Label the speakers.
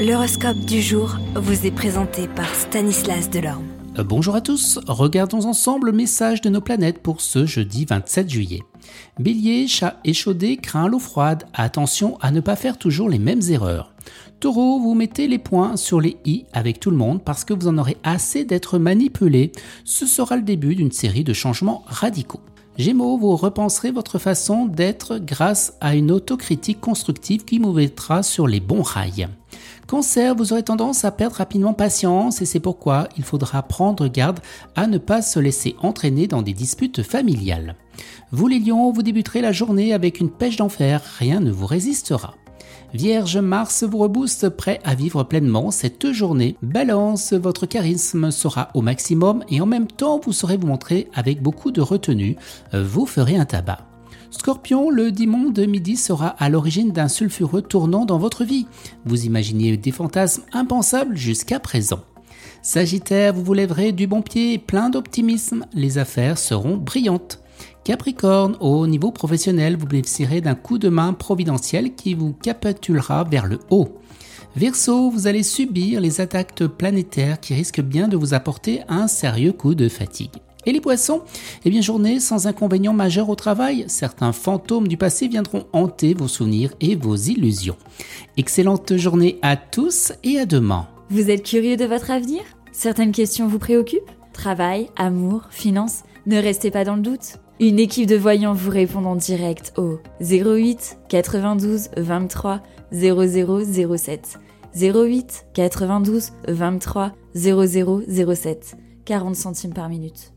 Speaker 1: L'horoscope du jour vous est présenté par Stanislas Delorme.
Speaker 2: Euh, bonjour à tous, regardons ensemble le message de nos planètes pour ce jeudi 27 juillet. Bélier, chat échaudé, craint l'eau froide, attention à ne pas faire toujours les mêmes erreurs. Taureau, vous mettez les points sur les i avec tout le monde parce que vous en aurez assez d'être manipulé. Ce sera le début d'une série de changements radicaux. Gémeaux, vous repenserez votre façon d'être grâce à une autocritique constructive qui vous mettra sur les bons rails. Cancer, vous aurez tendance à perdre rapidement patience et c'est pourquoi il faudra prendre garde à ne pas se laisser entraîner dans des disputes familiales. Vous les lions, vous débuterez la journée avec une pêche d'enfer, rien ne vous résistera. Vierge, Mars vous rebooste, prêt à vivre pleinement cette journée. Balance, votre charisme sera au maximum et en même temps vous saurez vous montrer avec beaucoup de retenue. Vous ferez un tabac. Scorpion, le démon de midi sera à l'origine d'un sulfureux tournant dans votre vie. Vous imaginez des fantasmes impensables jusqu'à présent. Sagittaire, vous vous lèverez du bon pied plein d'optimisme. Les affaires seront brillantes. Capricorne, au niveau professionnel, vous bénéficierez d'un coup de main providentiel qui vous capitulera vers le haut. Verseau, vous allez subir les attaques planétaires qui risquent bien de vous apporter un sérieux coup de fatigue. Et les poissons? Eh bien, journée sans inconvénient majeur au travail. Certains fantômes du passé viendront hanter vos souvenirs et vos illusions. Excellente journée à tous et à demain.
Speaker 3: Vous êtes curieux de votre avenir? Certaines questions vous préoccupent? Travail, amour, finances? Ne restez pas dans le doute. Une équipe de voyants vous répond en direct au 08 92 23 0007. 08 92 23 0007. 40 centimes par minute.